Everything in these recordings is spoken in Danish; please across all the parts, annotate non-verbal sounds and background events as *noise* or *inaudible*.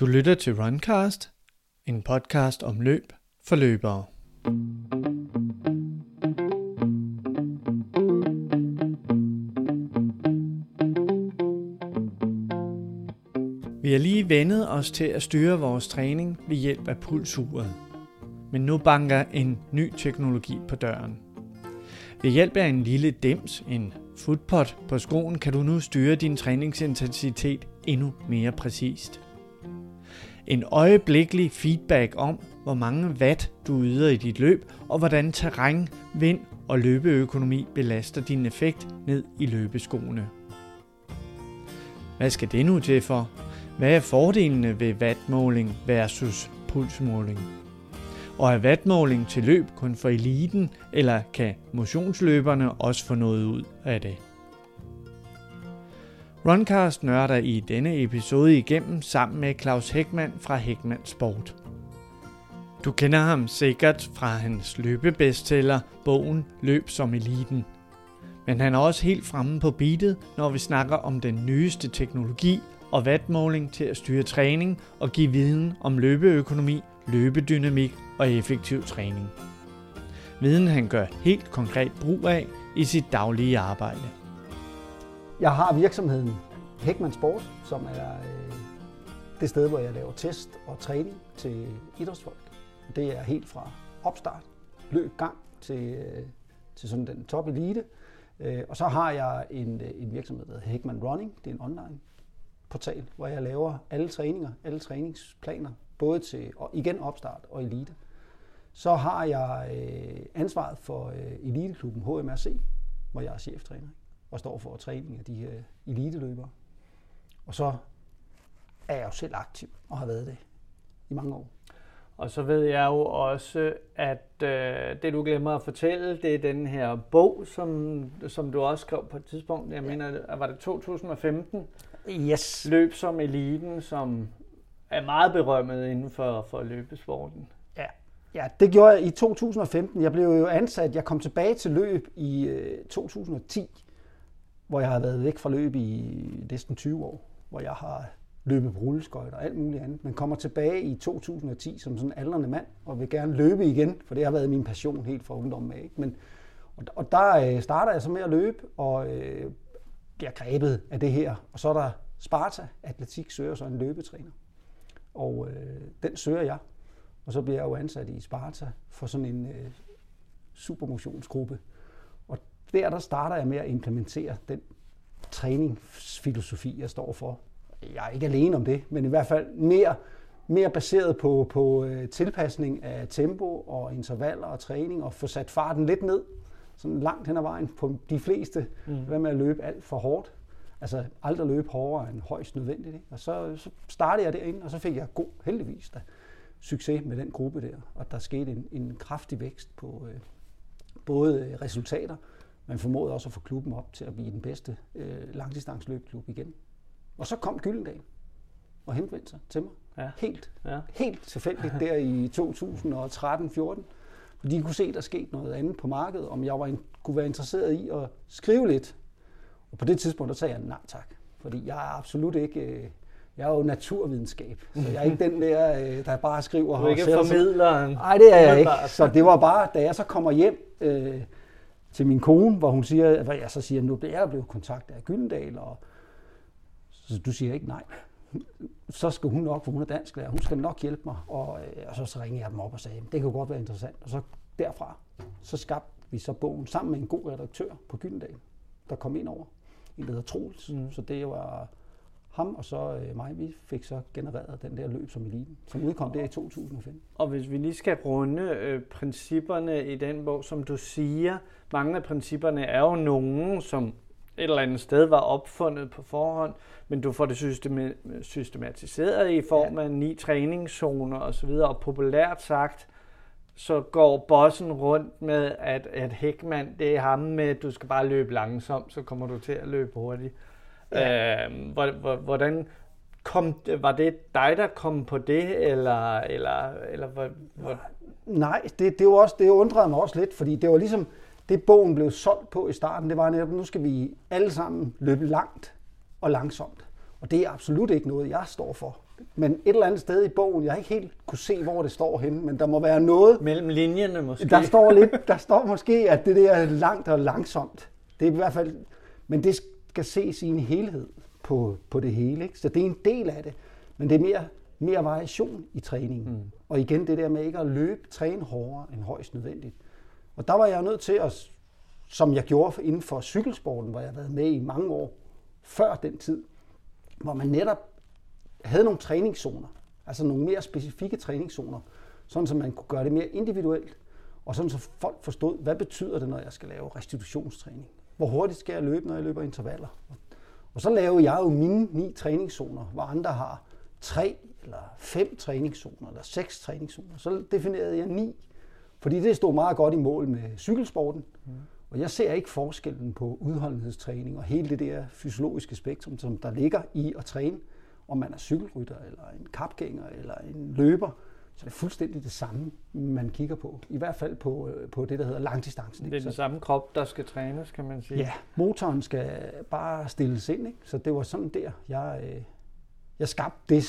Du lytter til Runcast, en podcast om løb for løbere. Vi har lige vendet os til at styre vores træning ved hjælp af pulsuret. Men nu banker en ny teknologi på døren. Ved hjælp af en lille dims, en footpot på skoen, kan du nu styre din træningsintensitet endnu mere præcist. En øjeblikkelig feedback om, hvor mange watt du yder i dit løb, og hvordan terræn, vind og løbeøkonomi belaster din effekt ned i løbeskoene. Hvad skal det nu til for? Hvad er fordelene ved wattmåling versus pulsmåling? Og er wattmåling til løb kun for eliten, eller kan motionsløberne også få noget ud af det? Runcast nørder i denne episode igennem sammen med Claus Hækman fra Hækman Sport. Du kender ham sikkert fra hans løbebestseller, bogen Løb som eliten. Men han er også helt fremme på beatet, når vi snakker om den nyeste teknologi og wattmåling til at styre træning og give viden om løbeøkonomi, løbedynamik og effektiv træning. Viden han gør helt konkret brug af i sit daglige arbejde. Jeg har virksomheden Hækman Sport, som er øh, det sted, hvor jeg laver test og træning til idrætsfolk. Det er helt fra opstart, løb, gang til, øh, til sådan den top elite. Øh, og så har jeg en, øh, en virksomhed, der hedder Hækman Running. Det er en online portal, hvor jeg laver alle træninger, alle træningsplaner, både til og igen opstart og elite. Så har jeg øh, ansvaret for øh, eliteklubben HMRC, hvor jeg er cheftræner og står for træning af de her eliteløbere. Og så er jeg jo selv aktiv og har været det i mange år. Og så ved jeg jo også, at øh, det du glemmer at fortælle, det er den her bog, som, som du også skrev på et tidspunkt. Jeg ja. mener, var det 2015? Yes. Løb som eliten, som er meget berømmet inden for, for løbesporten. Ja. ja, det gjorde jeg i 2015. Jeg blev jo ansat, jeg kom tilbage til løb i øh, 2010 hvor jeg har været væk fra løb i næsten 20 år, hvor jeg har løbet på rulleskøjt og alt muligt andet, men kommer tilbage i 2010 som sådan en aldrende mand, og vil gerne løbe igen, for det har været min passion helt fra ungdommen af. Ikke? Men, og der øh, starter jeg så med at løbe, og øh, bliver grebet af det her. Og så er der Sparta Atletik søger så en løbetræner. Og øh, den søger jeg. Og så bliver jeg jo ansat i Sparta for sådan en øh, supermotionsgruppe, der, der starter jeg med at implementere den træningsfilosofi, jeg står for. Jeg er ikke alene om det, men i hvert fald mere, mere baseret på, på øh, tilpasning af tempo og intervaller og træning og få sat farten lidt ned, sådan langt hen ad vejen på de fleste. Mm. Hvad med at løbe alt for hårdt? Altså aldrig løbe hårdere end højst nødvendigt. Ikke? Og så, så startede jeg derinde, og så fik jeg god, heldigvis da, succes med den gruppe der. Og der skete en, en kraftig vækst på øh, både resultater, man formåede også at få klubben op til at blive den bedste øh, langdistansløbklub igen. Og så kom Gyldendal og henvendte sig til mig. Ja. Helt, ja. helt tilfældigt der i 2013-14. Fordi de kunne se, at der skete noget andet på markedet, om jeg var, kunne være interesseret i at skrive lidt. Og på det tidspunkt, der sagde jeg nej tak. Fordi jeg er absolut ikke... Øh, jeg er jo naturvidenskab, så jeg er ikke den der, øh, der bare skriver... Du er ikke formidleren. Nej, det er jeg ikke. Så det var bare, da jeg så kommer hjem, øh, til min kone, hvor hun siger, hvad jeg så siger, nu er jeg blevet kontaktet af Gyldendal, og så du siger ikke nej. Så skal hun nok, for hun er dansk lærer, hun skal nok hjælpe mig. Og, øh, og så, så ringede jeg dem op og sagde, det kan godt være interessant. Og så derfra, så skabte vi så bogen sammen med en god redaktør på Gyldendal, der kom ind over. En, der hedder Troels. Mm. Så det var ham og så øh, mig, vi fik så genereret den der løb som eliten, som udkom der i 2005. Og hvis vi lige skal runde øh, principperne i den bog, som du siger, mange af principperne er jo nogen, som et eller andet sted var opfundet på forhånd, men du får det systematiseret i form af ni træningszoner osv., og populært sagt, så går bossen rundt med, at, at Hækman, det er ham med, at du skal bare løbe langsomt, så kommer du til at løbe hurtigt. Ja. Øh, hvordan kom, var det dig, der kom på det, eller, eller, eller hvor, hvor... Nej, det, det, var også, det undrede mig også lidt, fordi det var ligesom, det bogen blev solgt på i starten, det var netop, nu skal vi alle sammen løbe langt og langsomt. Og det er absolut ikke noget, jeg står for. Men et eller andet sted i bogen, jeg har ikke helt kunne se, hvor det står henne, men der må være noget. Mellem linjerne måske. Der står, lidt, der står måske, at det der er langt og langsomt. Det er i hvert fald, men det skal ses i en helhed på, på det hele. Ikke? Så det er en del af det. Men det er mere, mere variation i træningen. Mm. Og igen det der med ikke at løbe, træne hårdere end højst nødvendigt. Og der var jeg nødt til at, som jeg gjorde inden for cykelsporten, hvor jeg har været med i mange år, før den tid, hvor man netop havde nogle træningszoner, altså nogle mere specifikke træningszoner, sådan så man kunne gøre det mere individuelt, og sådan så folk forstod, hvad betyder det, når jeg skal lave restitutionstræning? Hvor hurtigt skal jeg løbe, når jeg løber intervaller? Og så lavede jeg jo mine ni træningszoner, hvor andre har tre eller fem træningszoner, eller seks træningszoner. Så definerede jeg ni, fordi det stod meget godt i mål med cykelsporten. Mm. Og jeg ser ikke forskellen på udholdenhedstræning og hele det der fysiologiske spektrum, som der ligger i at træne, om man er cykelrytter, eller en kapgænger, eller en løber. Så det er fuldstændig det samme, man kigger på. I hvert fald på, øh, på det, der hedder langdistance. Det er den samme krop, der skal trænes, kan man sige. Ja, motoren skal bare stilles ind. Ikke? Så det var sådan der, jeg, øh, jeg skabte det,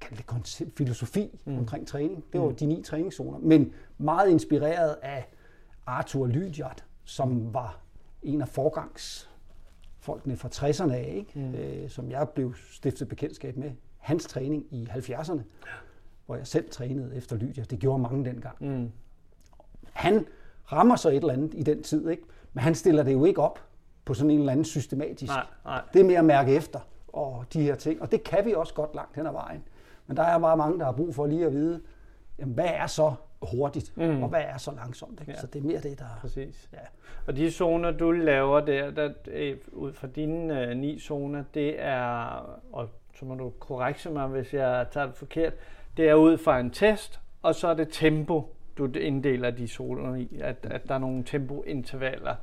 kan det koncept, filosofi mm. omkring træning. Det var mm. de ni træningszoner. Men meget inspireret af Arthur Lydiard, som var en af forgangsfolkene fra 60'erne af, ikke? Mm. Øh, som jeg blev stiftet bekendtskab med. Hans træning i 70'erne, hvor jeg selv trænede efter Lydiard. Det gjorde mange dengang. Mm. Han rammer så et eller andet i den tid, ikke? men han stiller det jo ikke op på sådan en eller anden systematisk. Nej, nej. Det er mere at mærke efter og de her ting. Og det kan vi også godt langt hen ad vejen. Men der er bare mange, der har brug for lige at vide, jamen, hvad er så hurtigt, mm. og hvad er så langsomt. Ikke? Ja. Så det er mere det, der... Præcis. Ja. Og de zoner, du laver der, der øh, ud fra dine øh, ni zoner, det er, og så må du korrekte mig, hvis jeg tager det forkert, det er ud fra en test, og så er det tempo, du inddeler de zoner i, at, at der er nogle tempointervaller,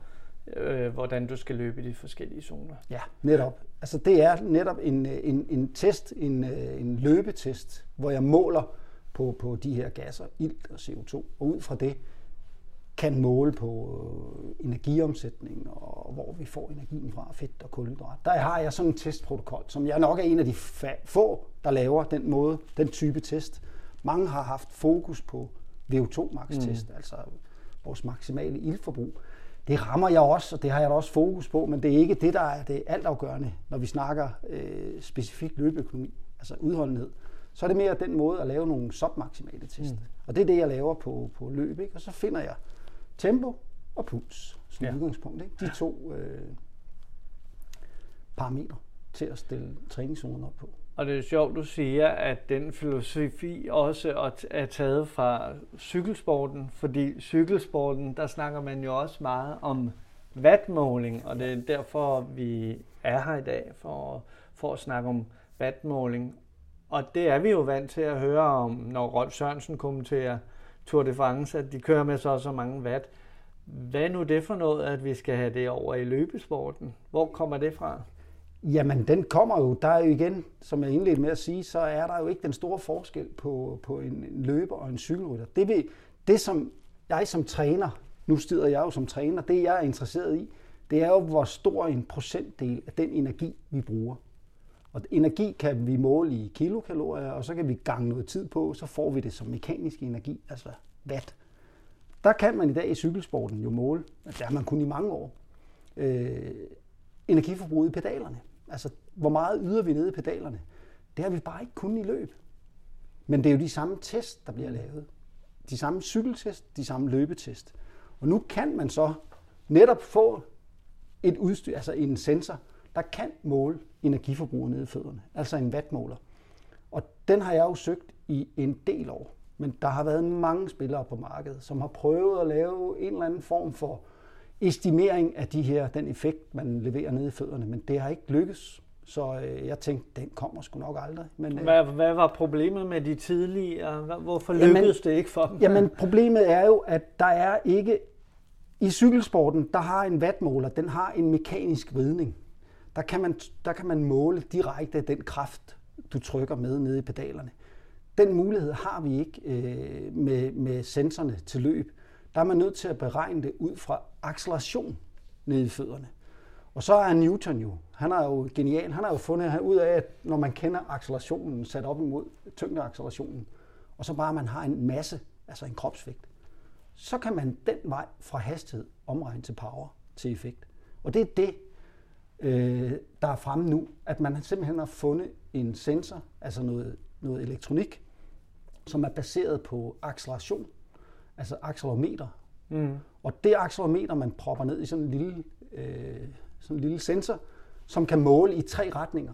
øh, hvordan du skal løbe i de forskellige zoner. Ja, netop. Altså det er netop en, en, en test, en, øh, en løbetest, hvor jeg måler på, på de her gasser, ilt og CO2, og ud fra det kan måle på øh, energiomsætning og hvor vi får energien fra, fedt og kulhydrat. Der har jeg sådan en testprotokol, som jeg nok er en af de få, der laver den måde, den type test. Mange har haft fokus på VO2 max test, mm. altså vores maksimale iltforbrug. Det rammer jeg også, og det har jeg da også fokus på, men det er ikke det, der er det altafgørende, når vi snakker øh, specifikt løbeøkonomi, altså udholdenhed så er det mere den måde at lave nogle submaksimale test. Mm. Og det er det, jeg laver på, på løb. Ikke? Og så finder jeg tempo og puls som ja. udgangspunkt. Ikke? De to øh, parametre til at stille træningszonen op på. Og det er sjovt, du siger, at den filosofi også er taget fra cykelsporten, fordi cykelsporten, der snakker man jo også meget om wattmåling, og det er derfor, vi er her i dag, for, for at snakke om wattmåling. Og det er vi jo vant til at høre om, når Rolf Sørensen kommenterer Tour de France, at de kører med så så mange watt. Hvad er nu det for noget, at vi skal have det over i løbesporten? Hvor kommer det fra? Jamen, den kommer jo, der er jo igen, som jeg indledte med at sige, så er der jo ikke den store forskel på, på en, en løber og en cykelrytter. Det, vil, det, som jeg som træner, nu stider jeg jo som træner, det jeg er interesseret i, det er jo, hvor stor en procentdel af den energi, vi bruger. Og energi kan vi måle i kilokalorier, og så kan vi gange noget tid på, så får vi det som mekanisk energi, altså watt. Der kan man i dag i cykelsporten jo måle, det har man kun i mange år, øh, energiforbruget i pedalerne. Altså, hvor meget yder vi nede i pedalerne? Det har vi bare ikke kun i løb. Men det er jo de samme test, der bliver lavet. De samme cykeltest, de samme løbetest. Og nu kan man så netop få et udstyr, altså en sensor, der kan måle energiforbruget nede i fødderne, altså en wattmåler. Og den har jeg jo søgt i en del år. Men der har været mange spillere på markedet, som har prøvet at lave en eller anden form for estimering af de her, den effekt, man leverer nede i fødderne, men det har ikke lykkes. Så øh, jeg tænkte, den kommer sgu nok aldrig. Men, øh, hvad, hvad var problemet med de tidligere? Hvorfor lykkedes jamen, det ikke for dem? Jamen problemet er jo, at der er ikke... I cykelsporten, der har en wattmåler, den har en mekanisk vridning der kan man, der kan man måle direkte den kraft, du trykker med nede i pedalerne. Den mulighed har vi ikke øh, med, med sensorne til løb. Der er man nødt til at beregne det ud fra acceleration nede i fødderne. Og så er Newton jo, han er jo genial. Han har jo fundet ud af, at når man kender accelerationen sat op imod tyngdeaccelerationen, og så bare man har en masse, altså en kropsvægt, så kan man den vej fra hastighed omregne til power, til effekt. Og det er det, øh, der er fremme nu, at man simpelthen har fundet en sensor, altså noget, noget elektronik, som er baseret på acceleration, altså accelerometer. Mm. Og det accelerometer, man propper ned i sådan en lille, øh, sådan en lille sensor, som kan måle i tre retninger.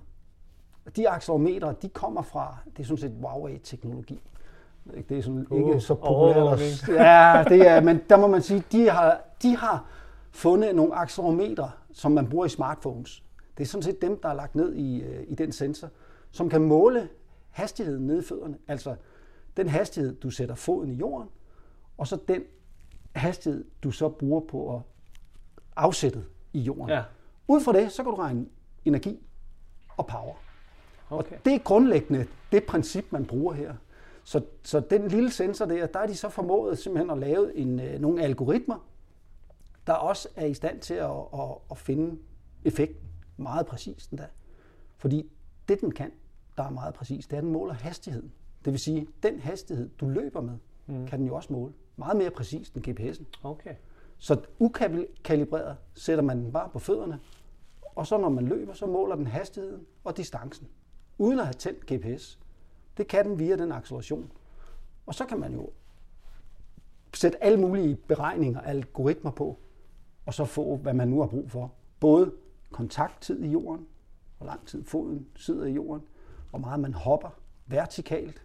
Og de accelerometer, de kommer fra, det er sådan set Huawei-teknologi. Det er sådan uh, ikke så populært. Ja, det er, men der må man sige, de har, de har fundet nogle accelerometer, som man bruger i smartphones. Det er sådan set dem, der er lagt ned i, øh, i den sensor, som kan måle hastigheden nede i fødderne. Altså den hastighed, du sætter foden i jorden, og så den hastighed, du så bruger på at afsætte i jorden. Ja. Ud fra det, så kan du regne energi og power. Okay. Og det er grundlæggende det princip, man bruger her. Så, så den lille sensor der, der er de så formået simpelthen at lave en, øh, nogle algoritmer, der også er i stand til at, at, at finde effekten meget præcist endda. Fordi det, den kan, der er meget præcist, det er, at den måler hastigheden. Det vil sige, den hastighed, du løber med, mm. kan den jo også måle. Meget mere præcist end GPS'en. Okay. Så ukalibreret sætter man den bare på fødderne, og så når man løber, så måler den hastigheden og distancen, uden at have tændt GPS. Det kan den via den acceleration. Og så kan man jo sætte alle mulige beregninger, algoritmer på, og så få, hvad man nu har brug for. Både kontakttid i jorden, hvor lang tid foden sidder i jorden, hvor meget man hopper vertikalt,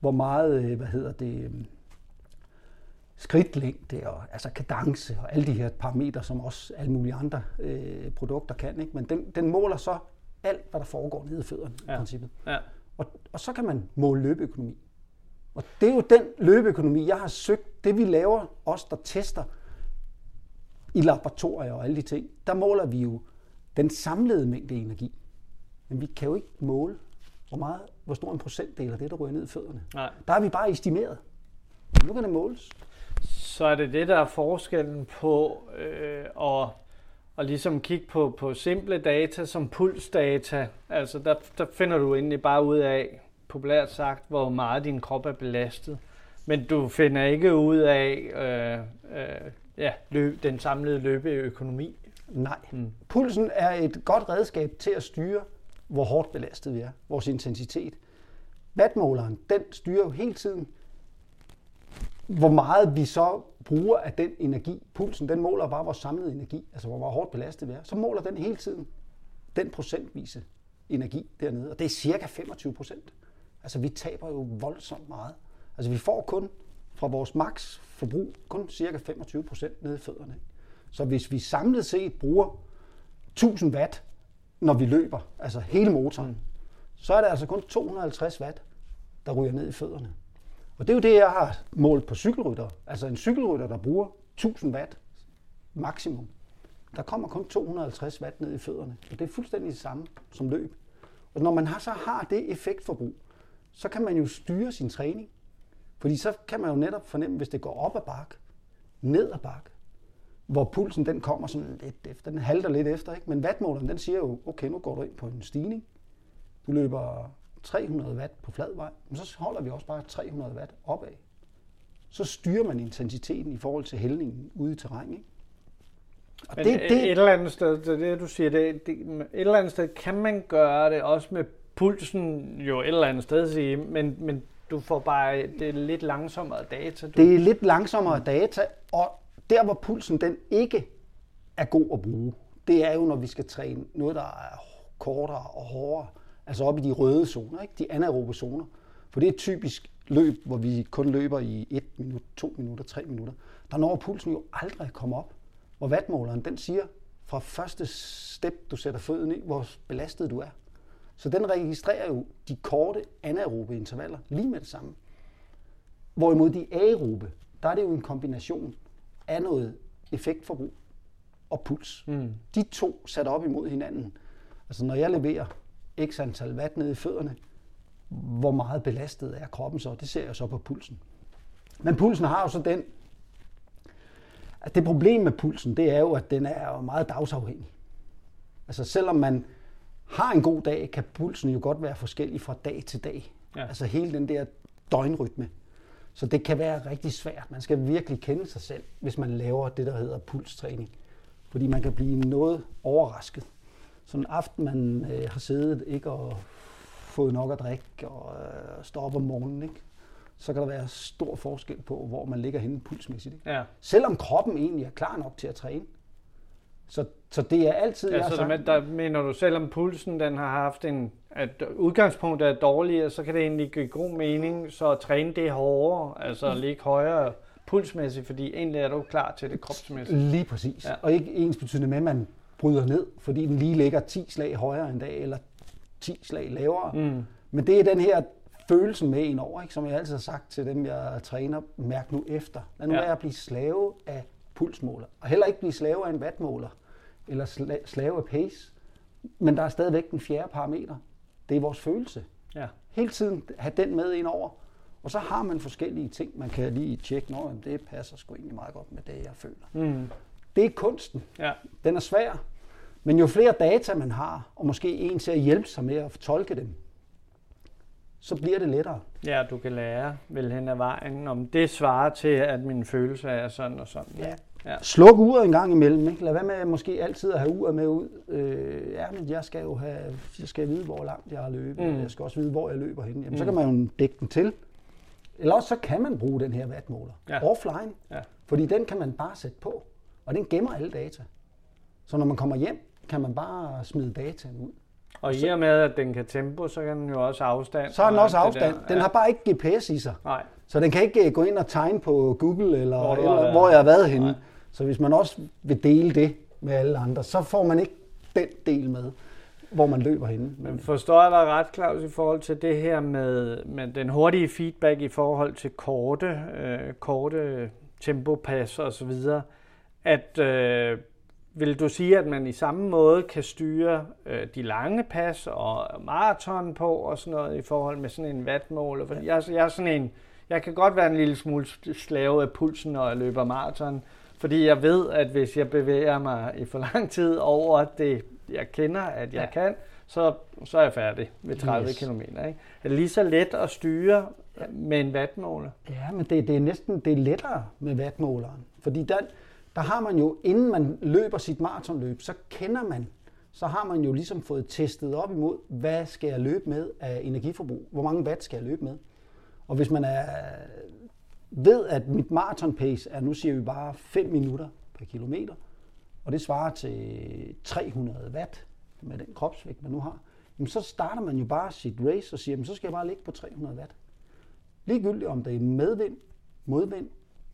hvor meget, øh, hvad hedder det, øh, skridtlængde og altså kadence og alle de her parametre, som også alle mulige andre øh, produkter kan. Ikke? Men den, den måler så alt, hvad der foregår nede i fødderne ja. i princippet. Ja. Og, og så kan man måle løbeøkonomi. Og det er jo den løbeøkonomi, jeg har søgt, det vi laver, os der tester i laboratorier og alle de ting, der måler vi jo den samlede mængde energi. Men vi kan jo ikke måle, hvor, meget, hvor stor en procentdel af det, der ryger ned i fødderne. Nej. Der har vi bare estimeret. Nu kan det måles. Så er det det, der er forskellen på øh, at, at ligesom kigge på, på simple data som pulsdata. Altså der, der finder du egentlig bare ud af, populært sagt, hvor meget din krop er belastet. Men du finder ikke ud af øh, øh, ja, løb, den samlede løbeøkonomi. Nej. Mm. Pulsen er et godt redskab til at styre, hvor hårdt belastet vi er, vores intensitet. Wattmåleren, den styrer jo hele tiden, hvor meget vi så bruger af den energi. Pulsen, den måler bare vores samlede energi, altså hvor hårdt belastet vi er. Så måler den hele tiden den procentvise energi dernede, og det er cirka 25 procent. Altså vi taber jo voldsomt meget. Altså vi får kun fra vores max forbrug kun cirka 25 procent nede i fødderne. Så hvis vi samlet set bruger 1000 watt, når vi løber, altså hele motoren, så er det altså kun 250 watt, der ryger ned i fødderne. Og det er jo det, jeg har målt på cykelrytter. Altså en cykelrytter, der bruger 1000 watt maksimum. Der kommer kun 250 watt ned i fødderne. Og det er fuldstændig det samme som løb. Og når man har, så har det effektforbrug, så kan man jo styre sin træning. Fordi så kan man jo netop fornemme, hvis det går op ad bakke, ned ad bakke, hvor pulsen den kommer sådan lidt efter, den halter lidt efter, ikke? men wattmåleren den siger jo, okay, nu går du ind på en stigning, du løber 300 watt på flad vej, men så holder vi også bare 300 watt opad. Så styrer man intensiteten i forhold til hældningen ude i terræn. Ikke? Og men det, det, et eller andet sted, det, det du siger, det, det, et eller andet sted kan man gøre det også med pulsen, jo et eller andet sted sige, men, men du får bare det er lidt langsommere data. Du... Det er lidt langsommere data, og der hvor pulsen den ikke er god at bruge, det er jo når vi skal træne noget, der er kortere og hårdere, altså op i de røde zoner, ikke? de anaerobe zoner. For det er et typisk løb, hvor vi kun løber i 1 minut, 2 minutter, 3 minutter. Der når pulsen jo aldrig at komme op. Hvor vatmåleren, den siger fra første step, du sætter føden i, hvor belastet du er. Så den registrerer jo de korte anaerobe intervaller lige med det samme. Hvorimod de aerobe, der er det jo en kombination af noget effektforbrug og puls. Mm. De to sat op imod hinanden. Altså når jeg leverer x antal watt ned i fødderne, hvor meget belastet er kroppen så? Det ser jeg så på pulsen. Men pulsen har jo så den, at det problem med pulsen, det er jo, at den er meget dagsafhængig. Altså selvom man har en god dag, kan pulsen jo godt være forskellig fra dag til dag. Ja. Altså hele den der døgnrytme. Så det kan være rigtig svært. Man skal virkelig kende sig selv, hvis man laver det, der hedder pulstræning. Fordi man kan blive noget overrasket. Så en aften, man øh, har siddet ikke og fået nok at drikke og øh, står op om morgenen, ikke? så kan der være stor forskel på, hvor man ligger henne pulsmæssigt. Ikke? Ja. Selvom kroppen egentlig er klar nok til at træne. Så, så det er altid... Ja, så sagt, der mener du, selvom pulsen den har haft en... At udgangspunktet er dårligere, så kan det egentlig give god mening, så at træne det hårdere, altså ligge højere pulsmæssigt, fordi egentlig er du klar til det kropsmæssigt. Lige præcis. Ja. Og ikke ens betydende med, at man bryder ned, fordi den lige ligger 10 slag højere en dag, eller 10 slag lavere. Mm. Men det er den her følelse med ind over, ikke? som jeg altid har sagt til dem, jeg træner, mærk nu efter. Lad nu ja. være at blive slave af pulsmåler, og heller ikke blive slave af en wattmåler, eller slave af pace. Men der er stadigvæk den fjerde parameter. Det er vores følelse. Ja. Hele tiden have den med ind over. Og så har man forskellige ting, man kan lige tjekke, når det passer sgu egentlig meget godt med det, jeg føler. Mm. Det er kunsten. Ja. Den er svær. Men jo flere data man har, og måske en til at hjælpe sig med at tolke dem, så bliver det lettere. Ja, du kan lære vel hen ad vejen, om det svarer til, at min følelse er sådan og sådan. Ja. Ja. Sluk uret en gang imellem. Ikke? Lad være med måske altid at have uret med ud. Øh, ja, men jeg skal jo have, jeg skal vide, hvor langt jeg har løbet. Mm. Jeg skal også vide, hvor jeg løber hen. Jamen, mm. så kan man jo dække den til. Eller også så kan man bruge den her wattmåler ja. offline. Ja. Fordi den kan man bare sætte på. Og den gemmer alle data. Så når man kommer hjem, kan man bare smide dataen ud. Og i og med, at den kan tempo, så kan den jo også afstand. Så har den også afstand. Den ja. har bare ikke GPS i sig. Nej. Så den kan ikke øh, gå ind og tegne på Google, eller hvor, eller, hvor jeg har været henne. Nej. Så hvis man også vil dele det med alle andre, så får man ikke den del med, hvor man løber henne. Men forstår jeg dig ret, Claus, i forhold til det her med, med den hurtige feedback i forhold til korte, øh, korte tempopas og så videre, at øh, vil du sige, at man i samme måde kan styre øh, de lange pas og maraton på og sådan noget i forhold med sådan en wattmåler? Fordi jeg, jeg er sådan en, jeg kan godt være en lille smule slave af pulsen, når jeg løber maraton, fordi jeg ved, at hvis jeg bevæger mig i for lang tid over det, jeg kender, at jeg ja. kan, så, så er jeg færdig med 30 yes. km. Ikke? Er det lige så let at styre med en wattmåler? Ja, men det, det er næsten det er lettere med wattmåleren. Fordi den, der har man jo, inden man løber sit maratonløb, så kender man, så har man jo ligesom fået testet op imod, hvad skal jeg løbe med af energiforbrug? Hvor mange watt skal jeg løbe med? Og hvis man er, ved, at mit maraton pace er, nu siger vi bare 5 minutter per kilometer, og det svarer til 300 watt med den kropsvægt, man nu har, jamen så starter man jo bare sit race og siger, jamen så skal jeg bare ligge på 300 watt. Ligegyldigt om det er medvind, modvind,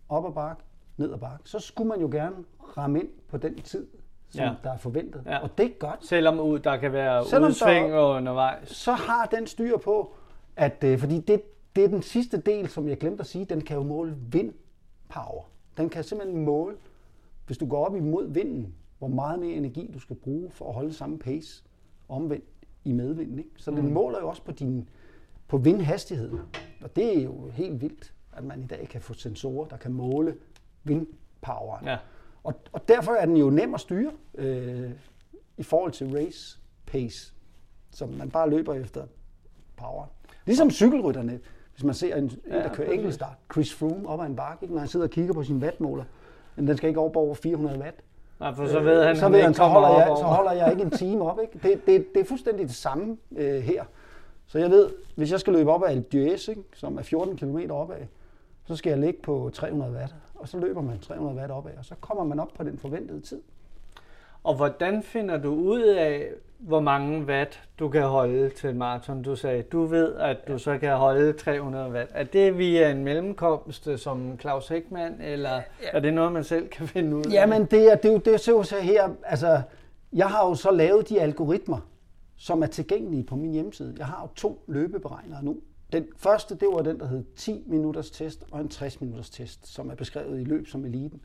op og bakke, ned ad bakke, så skulle man jo gerne ramme ind på den tid, som ja. der er forventet. Ja. Og det er godt. Selvom der kan være Selvom udsving der, undervejs. Så har den styr på, at øh, fordi det, det er den sidste del, som jeg glemte at sige, den kan jo måle vindpower. Den kan simpelthen måle, hvis du går op imod vinden, hvor meget mere energi du skal bruge for at holde samme pace omvendt i medvinden. Ikke? Så mm. den måler jo også på, din, på vindhastigheden. Og det er jo helt vildt, at man i dag kan få sensorer, der kan måle vindpoweren. Ja. Og, og derfor er den jo nem at styre øh, i forhold til race pace, som man bare løber efter power. Ligesom cykelrytterne, hvis man ser en, en der kører enkeltstart, Chris Froome op ad en bakke, når han sidder og kigger på sin wattmåler, men den skal ikke over over 400 watt. Nej, for så ved han, øh, så, ved han, så, holder jeg, så holder jeg ikke en time op. Ikke? Det, det, det er fuldstændig det samme øh, her. Så jeg ved, hvis jeg skal løbe op ad El ikke, som er 14 km opad, så skal jeg ligge på 300 watt og så løber man 300 watt opad, og så kommer man op på den forventede tid. Og hvordan finder du ud af, hvor mange watt du kan holde til et maraton? Du sagde, du ved, at du så kan holde 300 watt. Er det via en mellemkomst som Claus Hækman, eller ja. er det noget, man selv kan finde ud af? Jamen, det er, det er jo det, så jeg her. Altså, jeg har jo så lavet de algoritmer, som er tilgængelige på min hjemmeside. Jeg har jo to løbeberegnere nu, den første, det var den, der hed 10 minutters test og en 60 minutters test, som er beskrevet i løb som eliten.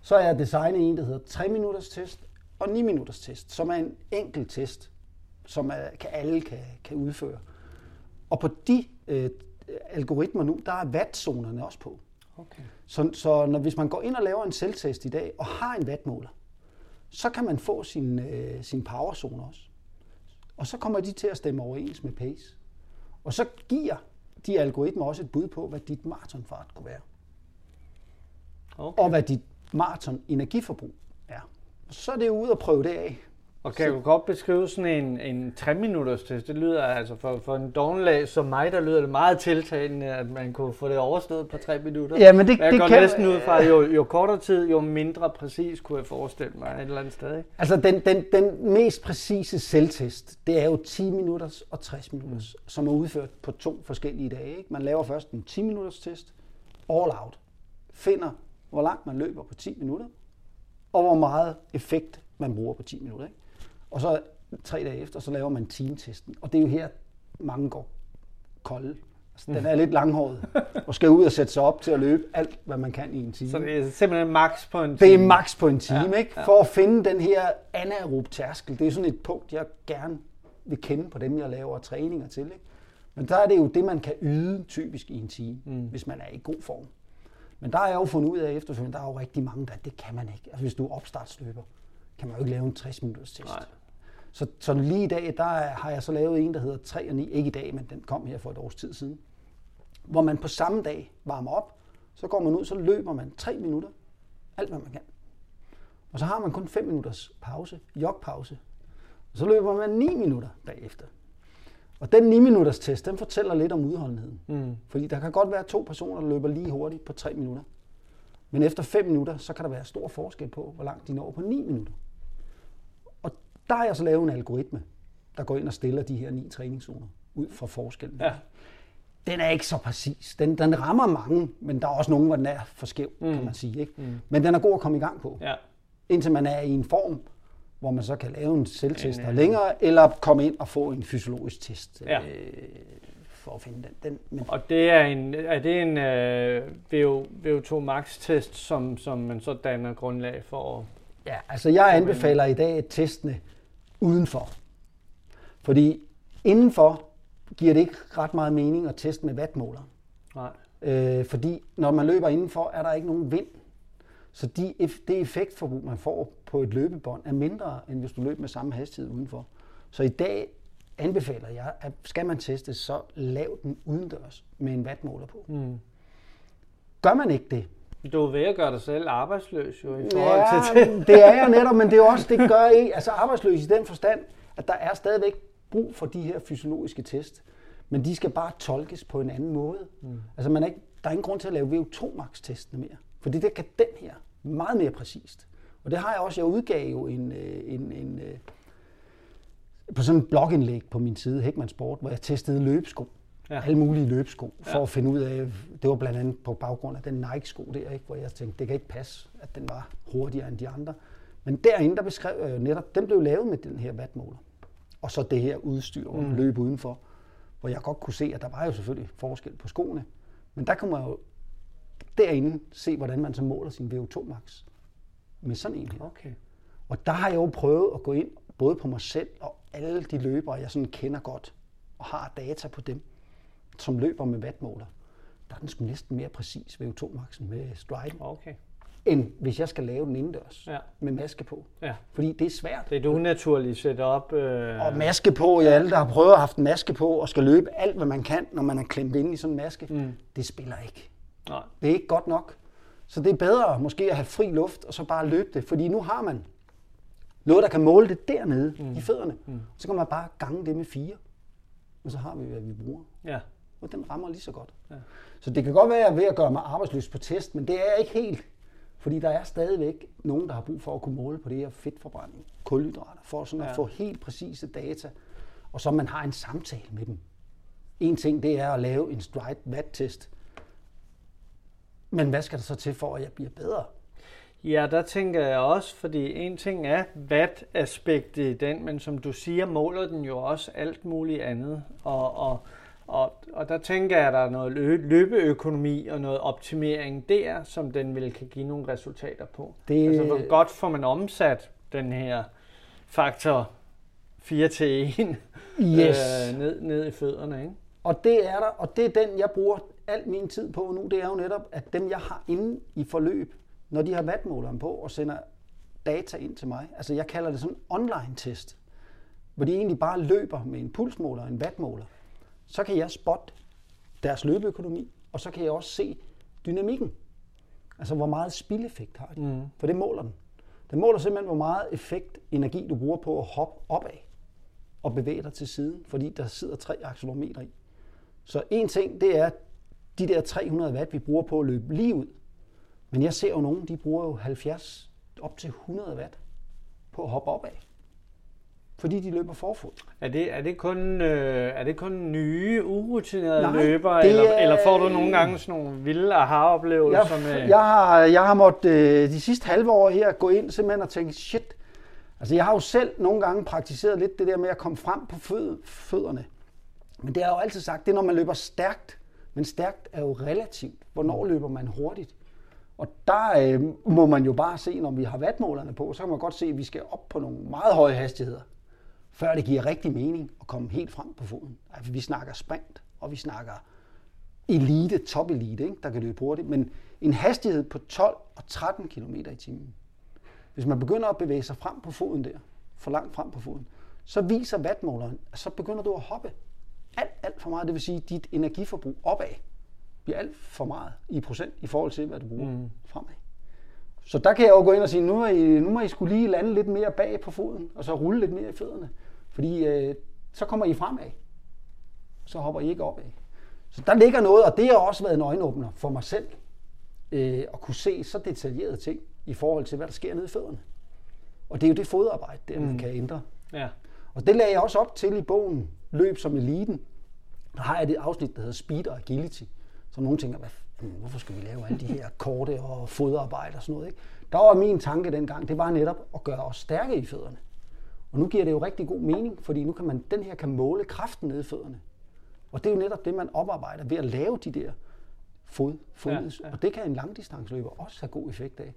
Så er jeg designet en, der hedder 3 minutters test og 9 minutters test, som er en enkelt test, som er, kan alle kan, kan udføre. Og på de øh, algoritmer nu, der er wattzonerne også på. Okay. Så, så når, hvis man går ind og laver en selvtest i dag og har en wattmåler, så kan man få sin, øh, sin powerzone også. Og så kommer de til at stemme overens med pace. Og så giver de algoritmer også et bud på, hvad dit maratonfart kunne være. Okay. Og hvad dit maraton energiforbrug er. Så er det ude at prøve det af. Og kan du godt beskrive sådan en, en 3-minutters test? Det lyder altså for, for en dognlag som mig, der lyder det meget tiltalende, at man kunne få det overstået på 3 minutter. Ja, men det, jeg det går kan... næsten ud fra, jo, jo kortere tid, jo mindre præcis kunne jeg forestille mig et eller andet sted. Ikke? Altså den, den, den mest præcise selvtest, det er jo 10 minutters og 60 minutters, mm. som er udført på to forskellige dage. Ikke? Man laver først en 10 minutters test, all out, finder hvor langt man løber på 10 minutter, og hvor meget effekt man bruger på 10 minutter. Ikke? Og så tre dage efter, så laver man teamtesten. Og det er jo her, mange går kolde. Altså, den er lidt langhåret, og skal ud og sætte sig op til at løbe alt, hvad man kan i en time. Så det er simpelthen max på en time? Det er max på en time, ja, ikke? For at finde den her anaerob tærskel. Det er sådan et punkt, jeg gerne vil kende på dem, jeg laver træninger til. Ikke? Men der er det jo det, man kan yde typisk i en time, mm. hvis man er i god form. Men der er jeg jo fundet ud af efterfølgende, der er jo rigtig mange, der det kan man ikke. Altså hvis du er opstartsløber, kan man jo ikke lave en 60 minutters test. Nej. Så, så lige i dag, der har jeg så lavet en, der hedder 3 og 9. Ikke i dag, men den kom her for et års tid siden. Hvor man på samme dag varmer op, så går man ud, så løber man 3 minutter. Alt, hvad man kan. Og så har man kun 5 minutters pause, jogpause. Og så løber man 9 minutter bagefter. Og den 9 minutters test, den fortæller lidt om udholdenheden. Mm. Fordi der kan godt være to personer, der løber lige hurtigt på 3 minutter. Men efter 5 minutter, så kan der være stor forskel på, hvor langt de når på 9 minutter. Og der har jeg så lavet en algoritme, der går ind og stiller de her ni træningszoner ud fra forskellen. Ja. Den er ikke så præcis. Den, den rammer mange, men der er også nogen, hvor den er for skæv, mm. kan man sige. Ikke? Mm. Men den er god at komme i gang på. Ja. Indtil man er i en form, hvor man så kan lave en selvtest der længere, eller komme ind og få en fysiologisk test ja. øh, for at finde den. den men og det er en, er det en øh, VO, VO2 max test, som, som man så danner grundlag for? Ja, altså jeg anbefaler i dag testene udenfor. Fordi indenfor giver det ikke ret meget mening at teste med wattmåler. Nej. Øh, fordi når man løber indenfor, er der ikke nogen vind. Så de, det effektforbrug, man får på et løbebånd, er mindre, end hvis du løber med samme hastighed udenfor. Så i dag anbefaler jeg, at skal man teste, så lav den udendørs med en wattmåler på. Mm. Gør man ikke det, du er ved at gøre dig selv arbejdsløs jo i forhold ja, til det. det er jeg netop, men det er også, det gør ikke, altså arbejdsløs i den forstand, at der er stadigvæk brug for de her fysiologiske test, men de skal bare tolkes på en anden måde. Mm. Altså man er ikke, der er ingen grund til at lave VO2 max testene mere, fordi det kan den her meget mere præcist. Og det har jeg også. Jeg udgav jo en, øh, en, en, øh, på sådan en blogindlæg på min side, Hækman Sport, hvor jeg testede løbesko. Ja. Alle mulige løbesko, for ja. at finde ud af, det var blandt andet på baggrund af den Nike-sko der, ikke, hvor jeg tænkte, det kan ikke passe, at den var hurtigere end de andre. Men derinde, der beskrev jeg jo netop, den blev lavet med den her wattmåler. Og så det her udstyr, hvor mm. løb udenfor, hvor jeg godt kunne se, at der var jo selvfølgelig forskel på skoene. Men der kunne man jo derinde se, hvordan man så måler sin VO2 max med sådan en her. Okay. Og der har jeg jo prøvet at gå ind, både på mig selv og alle de løbere, jeg sådan kender godt, og har data på dem, som løber med wattmåler. Der er den sgu næsten mere præcis VO2 maxen med Stride. Okay. End hvis jeg skal lave den indendørs ja. med maske på. Ja. Fordi det er svært. Det er et unaturligt setup. Øh... Og maske på, ja, alle der har prøvet at have en maske på og skal løbe alt, hvad man kan, når man er klemt ind i sådan en maske, mm. det spiller ikke. Nej. Det er ikke godt nok. Så det er bedre måske at have fri luft, og så bare løbe det. Fordi nu har man noget, der kan måle det dernede mm. i fødderne. Mm. Så kan man bare gange det med fire. Og så har vi, hvad vi bruger. Ja. Og den rammer lige så godt. Ja. Så det kan godt være, at jeg er ved at gøre mig arbejdsløs på test, men det er jeg ikke helt. Fordi der er stadigvæk nogen, der har brug for at kunne måle på det her fedtforbrænding, kulhydrater, for sådan at ja. få helt præcise data, og så man har en samtale med dem. En ting, det er at lave en stride watt test men hvad skal der så til for, at jeg bliver bedre? Ja, der tænker jeg også, fordi en ting er watt-aspektet i den, men som du siger, måler den jo også alt muligt andet. Og, og, og, og der tænker jeg, at der er noget løbeøkonomi og noget optimering der, som den vil kan give nogle resultater på. Det... Altså, hvor godt får man omsat den her faktor 4 til 1 yes. øh, ned, ned i fødderne, ikke? Og det er der, og det er den, jeg bruger al min tid på nu, det er jo netop, at dem, jeg har inde i forløb, når de har vatmåleren på og sender data ind til mig. Altså jeg kalder det sådan en online test, hvor de egentlig bare løber med en pulsmåler og en wattmåler. Så kan jeg spotte deres løbeøkonomi, og så kan jeg også se dynamikken. Altså hvor meget spildeffekt har de. Mm. For det måler den. Den måler simpelthen, hvor meget effekt, energi du bruger på at hoppe opad og bevæge dig til siden, fordi der sidder tre accelerometer i. Så en ting, det er de der 300 watt, vi bruger på at løbe lige ud. Men jeg ser jo nogen, de bruger jo 70 op til 100 watt på at hoppe opad. Fordi de løber forfod. Er det, er det, kun, øh, er det kun nye, urutinerede Nej, løbere, eller, er, eller får du nogle gange sådan nogle vilde aha-oplevelser? Jeg, med... jeg, har, jeg har måttet øh, de sidste halve år her gå ind simpelthen og tænke, shit, altså jeg har jo selv nogle gange praktiseret lidt det der med at komme frem på fød, fødderne. Men det har jeg jo altid sagt, det er når man løber stærkt. Men stærkt er jo relativt. Hvornår løber man hurtigt? Og der øh, må man jo bare se, når vi har vatmålerne på, så kan man godt se, at vi skal op på nogle meget høje hastigheder, før det giver rigtig mening at komme helt frem på foden. Altså, vi snakker sprint, og vi snakker elite, top elite, ikke? der kan løbe hurtigt, men en hastighed på 12 og 13 km i timen. Hvis man begynder at bevæge sig frem på foden der, for langt frem på foden, så viser vatmåleren, at så begynder du at hoppe alt, alt for meget. Det vil sige, at dit energiforbrug opad bliver alt for meget i procent i forhold til, hvad du bruger mm. fremad. Så der kan jeg jo gå ind og sige, nu, er I, nu må I skulle lige lande lidt mere bag på foden, og så rulle lidt mere i fødderne. Fordi øh, så kommer I fremad. Så hopper I ikke opad. Så der ligger noget, og det har også været en øjenåbner for mig selv, øh, at kunne se så detaljerede ting i forhold til, hvad der sker nede i fødderne. Og det er jo det fodarbejde, der mm. man kan ændre. Ja. Og det lagde jeg også op til i bogen Løb som eliten. Der har jeg det afsnit, der hedder Speed og Agility. Så nogle tænker, hvad, hvorfor skal vi lave alle de her korte og fodarbejde og sådan noget. Ikke? Der var min tanke dengang, det var netop at gøre os stærke i fødderne. Og nu giver det jo rigtig god mening, fordi nu kan man, den her kan måle kraften nede i fødderne. Og det er jo netop det, man oparbejder ved at lave de der fod, fod ja, ja. Og det kan en langdistanceløber også have god effekt af.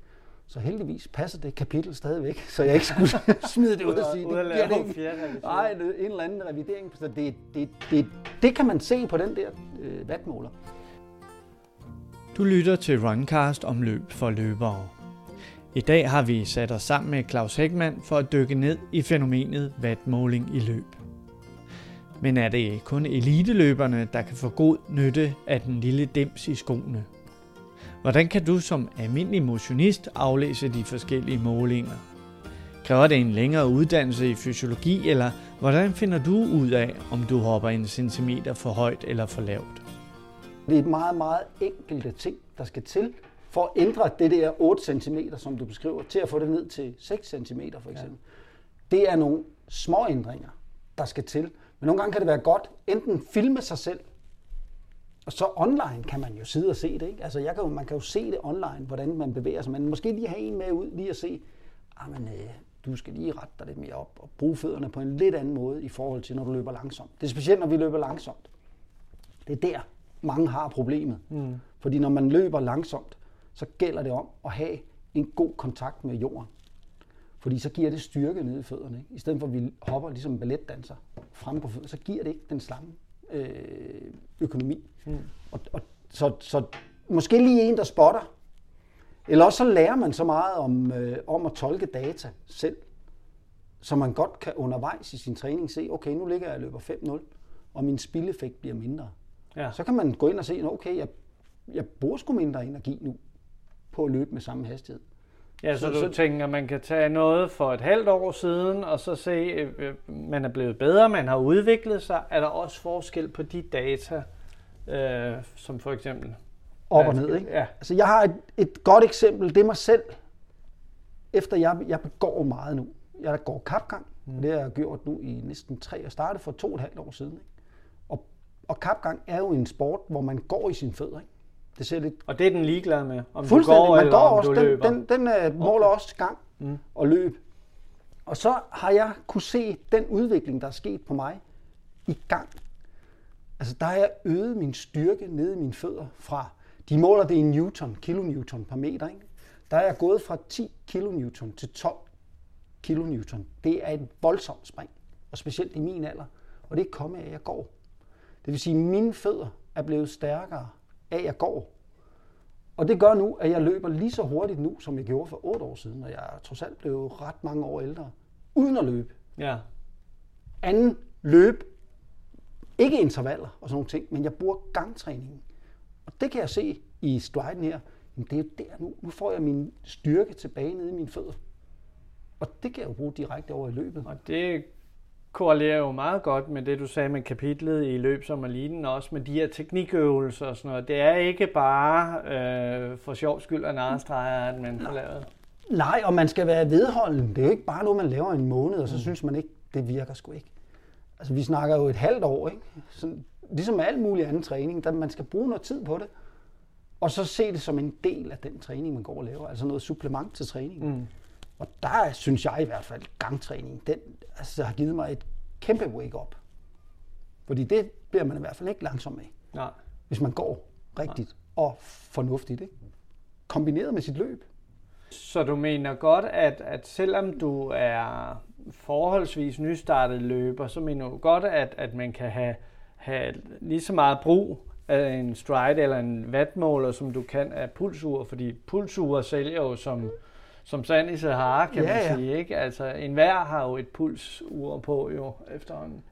Så heldigvis passer det kapitel stadigvæk, *laughs* så jeg ikke skulle *laughs* smide det ud og sige, det giver det ikke. Nej, en eller anden revidering. Så det, det, det, det kan man se på den der øh, vatmåler. Du lytter til Runcast om løb for løbere. I dag har vi sat os sammen med Claus Hækman for at dykke ned i fænomenet vatmåling i løb. Men er det kun eliteløberne, der kan få god nytte af den lille dims i skoene? Hvordan kan du som almindelig motionist aflæse de forskellige målinger? Kræver det en længere uddannelse i fysiologi, eller hvordan finder du ud af, om du hopper en centimeter for højt eller for lavt? Det er meget, meget enkelte ting, der skal til for at ændre det der 8 cm, som du beskriver, til at få det ned til 6 cm for eksempel. Ja. Det er nogle små ændringer, der skal til. Men nogle gange kan det være godt enten filme sig selv, og så online kan man jo sidde og se det. Ikke? Altså jeg kan jo, man kan jo se det online, hvordan man bevæger sig. Men måske lige have en med ud, lige at se, ah, men, øh, du skal lige rette dig lidt mere op og bruge fødderne på en lidt anden måde i forhold til, når du løber langsomt. Det er specielt, når vi løber langsomt. Det er der, mange har problemet. Mm. Fordi når man løber langsomt, så gælder det om at have en god kontakt med jorden. Fordi så giver det styrke nede i fødderne. Ikke? I stedet for at vi hopper ligesom balletdanser frem på fødderne, så giver det ikke den samme øh, økonomi. Mm. Og, og, så, så måske lige en, der spotter. Eller også så lærer man så meget om, øh, om at tolke data selv, så man godt kan undervejs i sin træning se, okay, nu ligger jeg og løber 5-0, og min spildeffekt bliver mindre. Ja. Så kan man gå ind og se, okay, jeg, jeg bruger sgu mindre energi nu på at løbe med samme hastighed. Ja, så, så du så, tænker, man kan tage noget for et halvt år siden, og så se, at øh, øh, man er blevet bedre, man har udviklet sig. Er der også forskel på de data, øh, som for eksempel... Op og ned, ikke? Ja. Altså, jeg har et, et godt eksempel, det er mig selv. Efter jeg, jeg begår meget nu. Jeg går kapgang, mm. det har jeg gjort nu i næsten tre. Jeg startede for to og et halvt år siden. Ikke? Og, og kapgang er jo en sport, hvor man går i sine fødder. Ikke? Det ser lidt... Og det er den ligeglad med, om du går man eller går om også, du den, løber? Den, den, den uh, måler okay. også gang mm. og løb. Og så har jeg kunne se den udvikling, der er sket på mig i gang. Altså der har jeg øget min styrke nede i mine fødder fra, de måler det i newton, kilonewton per meter, ikke? Der er jeg gået fra 10 kilonewton til 12 kilonewton. Det er et voldsomt spring, og specielt i min alder. Og det er kommet af, at jeg går. Det vil sige, at mine fødder er blevet stærkere af, jeg går. Og det gør nu, at jeg løber lige så hurtigt nu, som jeg gjorde for otte år siden, og jeg er trods alt blevet ret mange år ældre, uden at løbe. Ja. Anden løb, ikke intervaller og sådan nogle ting, men jeg bruger gangtræningen. Og det kan jeg se i striden her. Jamen det er jo der nu. Nu får jeg min styrke tilbage nede i mine fødder. Og det kan jeg jo bruge direkte over i løbet. Og det korrelerer jo meget godt med det, du sagde med kapitlet i løb som eliten, også med de her teknikøvelser og sådan noget. Det er ikke bare øh, for sjov skyld og narestreger, at man får lavet. Nej, og man skal være vedholden. Det er jo ikke bare noget, man laver en måned, og så mm. synes man ikke, det virker sgu ikke. Altså, vi snakker jo et halvt år, ikke? Sådan, ligesom med alt mulig anden træning, der man skal bruge noget tid på det. Og så se det som en del af den træning, man går og laver. Altså noget supplement til træningen. Mm. Og der synes jeg i hvert fald, gangtræning, den altså, har givet mig et kæmpe wake-up. Fordi det bliver man i hvert fald ikke langsom af. Nej. Hvis man går rigtigt Nej. og fornuftigt. Ikke? Kombineret med sit løb. Så du mener godt, at, at selvom du er forholdsvis nystartet løber, så mener du godt, at, at man kan have, have lige så meget brug af en stride eller en wattmåler, som du kan af pulsur, fordi pulsur sælger jo som, som sand i Sahara, kan ja, man ja. sige. Ikke? Altså, en hver har jo et pulsur på jo efterhånden.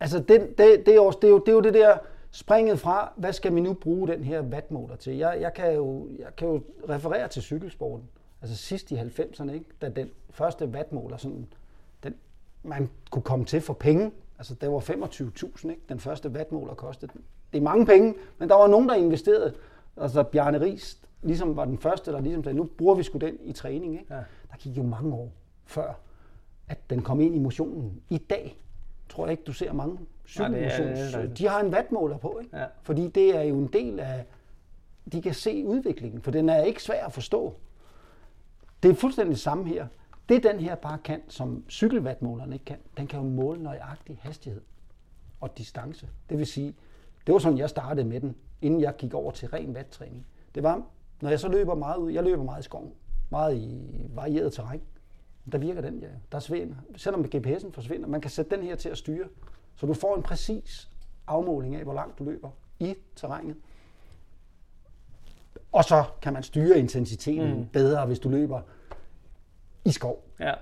Altså, det, det, det, er også, det, er jo, det er jo det der springet fra, hvad skal vi nu bruge den her wattmåler til? Jeg, jeg, kan jo, jeg kan jo referere til cykelsporten. Altså sidst i 90'erne, ikke? da den første wattmåler, sådan, den, man kunne komme til for penge, altså der var 25.000, ikke? den første wattmåler kostede. Det er mange penge, men der var nogen, der investerede. Altså Bjarne Ries, ligesom var den første, der ligesom sagde, nu bruger vi sgu den i træning. Ikke? Ja. Der gik jo mange år før, at den kom ind i motionen. I dag tror jeg ikke, du ser mange cykelmotions. Ja, de har en wattmåler på, ikke? Ja. fordi det er jo en del af, de kan se udviklingen, for den er ikke svær at forstå. Det er fuldstændig det samme her. Det den her bare kan, som cykelvatmåleren ikke kan, den kan jo måle nøjagtig hastighed og distance. Det vil sige, det var sådan, jeg startede med den, inden jeg gik over til ren vattræning. Det var, når jeg så løber meget ud, jeg løber meget i skoven, meget i varieret terræn, der virker den, ja. Der svinder. Selvom GPS'en forsvinder, man kan sætte den her til at styre, så du får en præcis afmåling af, hvor langt du løber i terrænet. Og så kan man styre intensiteten mm. bedre, hvis du løber i skov. Ja.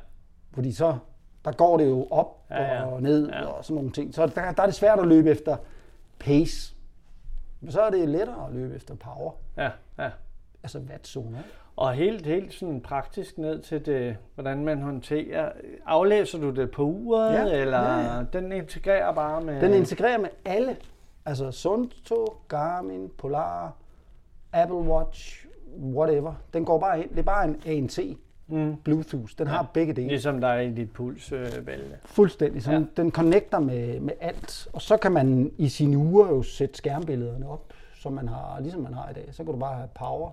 Fordi så der går det jo op ja, ja. og ned ja. og sådan nogle ting. Så der, der er det svært at løbe efter pace. Men så er det lettere at løbe efter power. Ja, ja. Altså wattzone. Og helt, helt sådan praktisk ned til det, hvordan man håndterer. Aflæser du det på uret, ja, eller ja, ja. den integrerer bare med... Den integrerer med alle. Altså Sunto, Garmin, Polar, Apple Watch, whatever. Den går bare ind. Det er bare en ANT. Mm. Bluetooth. Den ja. har begge dele. Ligesom der er i dit pulsbælte. Fuldstændig. Så ja. Den connecter med, med alt. Og så kan man i sine uger jo sætte skærmbillederne op, som man har, ligesom man har i dag. Så kan du bare have power,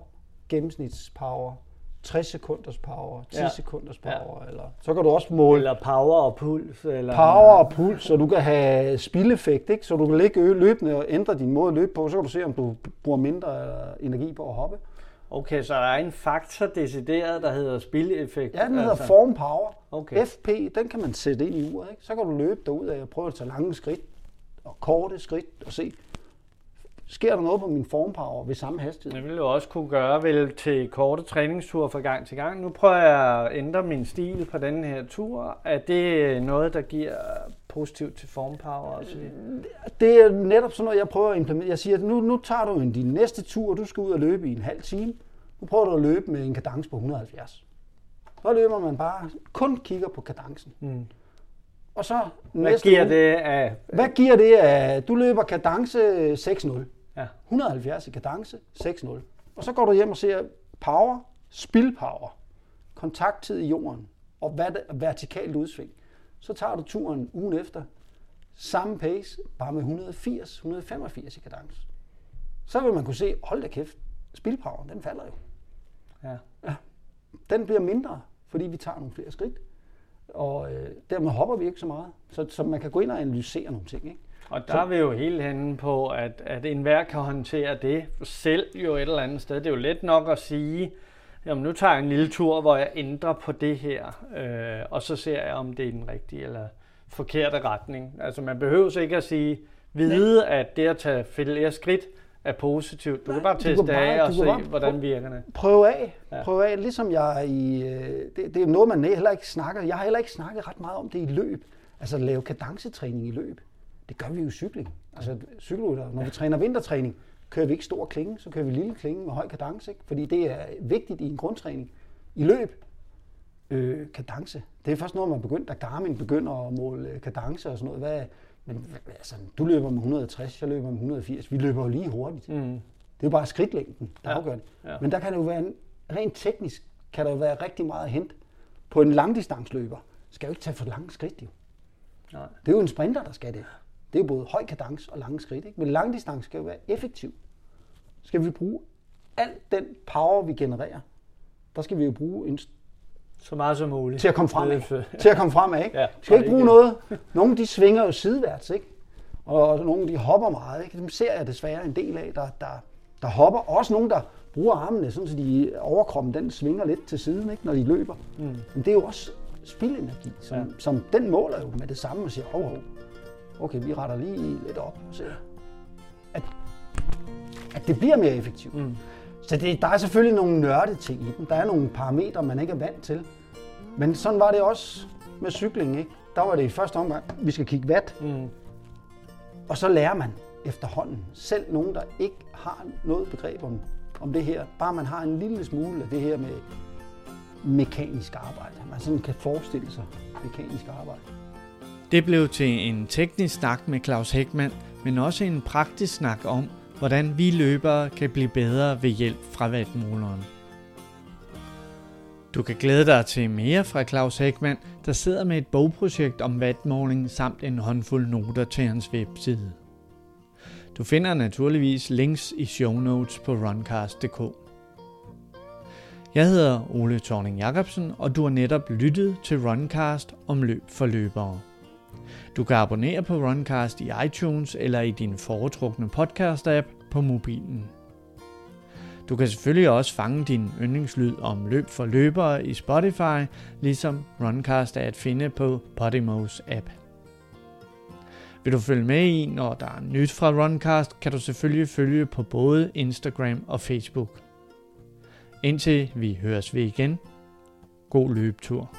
gennemsnitspower, 60 sekunders power, 10 ja. sekunders power, ja. eller så kan du også måle... Eller power og puls. Eller power og puls, så du kan have spildeffekt, ikke? så du kan ligge løbende og ændre din måde at løbe på, så kan du se, om du bruger mindre energi på at hoppe. Okay, så der er en faktor decideret, der hedder spildeffekt? Ja, den hedder altså. form power. Okay. FP, den kan man sætte ind i uret. Ikke? Så kan du løbe derud af og prøve at tage lange skridt og korte skridt og se, sker der noget på min formpower ved samme hastighed? Det vil du også kunne gøre vel til korte træningsture fra gang til gang. Nu prøver jeg at ændre min stil på den her tur. Er det noget, der giver positivt til formpower? Og så det er netop sådan noget, jeg prøver at implementere. Jeg siger, at nu, nu tager du en, din næste tur, du skal ud og løbe i en halv time. Nu prøver du at løbe med en kadence på 170. Så løber man bare, kun kigger på kadencen. Mm. Og så hvad næste giver uge, det af... Hvad giver det af... Du løber kadence 6-0. Ja. 170 i kadence, 6-0. Og så går du hjem og ser power, spilpower, kontakttid i jorden og vertikalt udsving. Så tager du turen ugen efter, samme pace, bare med 180-185 i kadence. Så vil man kunne se, hold da kæft, spilpower, den falder jo. Ja. ja. Den bliver mindre, fordi vi tager nogle flere skridt. Og øh, dermed hopper vi ikke så meget. Så, så man kan gå ind og analysere nogle ting. Ikke? Og der så, er vi jo helt henne på, at, at enhver kan håndtere det selv jo et eller andet sted. Det er jo let nok at sige, jamen nu tager jeg en lille tur, hvor jeg ændrer på det her, øh, og så ser jeg, om det er den rigtige eller forkerte retning. Altså man behøver ikke at sige, vide, at det at tage flere skridt er positivt. Du Nej, kan bare teste kan bare- af og se, bare hvordan virker det. Prøv af. Ja. Prøv af. Ligesom jeg i... øh, Det, det er noget, man heller ikke snakker. Jeg har heller ikke snakket ret meget om det i løb. Altså at lave kadencetræning i løb. Det gør vi jo i cykling. Altså cykelrytter. Når vi træner vintertræning, kører vi ikke stor klinge, så kører vi lille klinge med høj kadence. Ikke? Fordi det er vigtigt i en grundtræning. I løb, øh, kadence. Det er først noget, man begyndt, da Garmin begynder at måle øh, kadence og sådan noget. Hvad, men altså, du løber med 160, jeg løber med 180. Vi løber jo lige hurtigt. Mm. Det er jo bare skridtlængden, der Ja, afgør det. ja. Ja. Men der kan det jo være, en, rent teknisk, kan der jo være rigtig meget at hente. På en langdistansløber skal jo ikke tage for lange skridt, jo. Nej. Det er jo en sprinter, der skal det. Det er jo både høj kadence og lange skridt. Ikke? Men langdistance skal jo være effektiv. Skal vi bruge al den power, vi genererer, der skal vi jo bruge en, Så meget som muligt. til at komme fremad. Til at komme fremad, ikke? Ja, Vi skal ikke bruge noget. Nogle de svinger jo sideværts, ikke? Og nogle de hopper meget, ikke? Dem ser jeg desværre en del af, der, der, der hopper. Også nogle, der bruger armene, sådan så de overkroppen den svinger lidt til siden, ikke? når de løber. Mm. Men det er jo også spildenergi, som, ja. som den måler jo med det samme og siger, hov, hov, okay, vi retter lige lidt op og ser, at, at det bliver mere effektivt. Mm. Så det, der er selvfølgelig nogle nørdede ting i den. Der er nogle parametre, man ikke er vant til. Men sådan var det også med cykling. Ikke? Der var det i første omgang, vi skal kigge watt, Mm. og så lærer man efterhånden. Selv nogen, der ikke har noget begreb om, om det her. Bare man har en lille smule af det her med mekanisk arbejde. Man sådan kan forestille sig mekanisk arbejde. Det blev til en teknisk snak med Claus Hækman, men også en praktisk snak om, hvordan vi løbere kan blive bedre ved hjælp fra vatmåleren. Du kan glæde dig til mere fra Claus Hækman, der sidder med et bogprojekt om vatmåling samt en håndfuld noter til hans webside. Du finder naturligvis links i show notes på runcast.dk. Jeg hedder Ole Thorning Jacobsen, og du har netop lyttet til Runcast om løb for løbere. Du kan abonnere på Runcast i iTunes eller i din foretrukne podcast-app på mobilen. Du kan selvfølgelig også fange din yndlingslyd om løb for løbere i Spotify, ligesom Runcast er at finde på Podimos app. Vil du følge med i, når der er nyt fra Runcast, kan du selvfølgelig følge på både Instagram og Facebook. Indtil vi høres ved igen. God løbetur.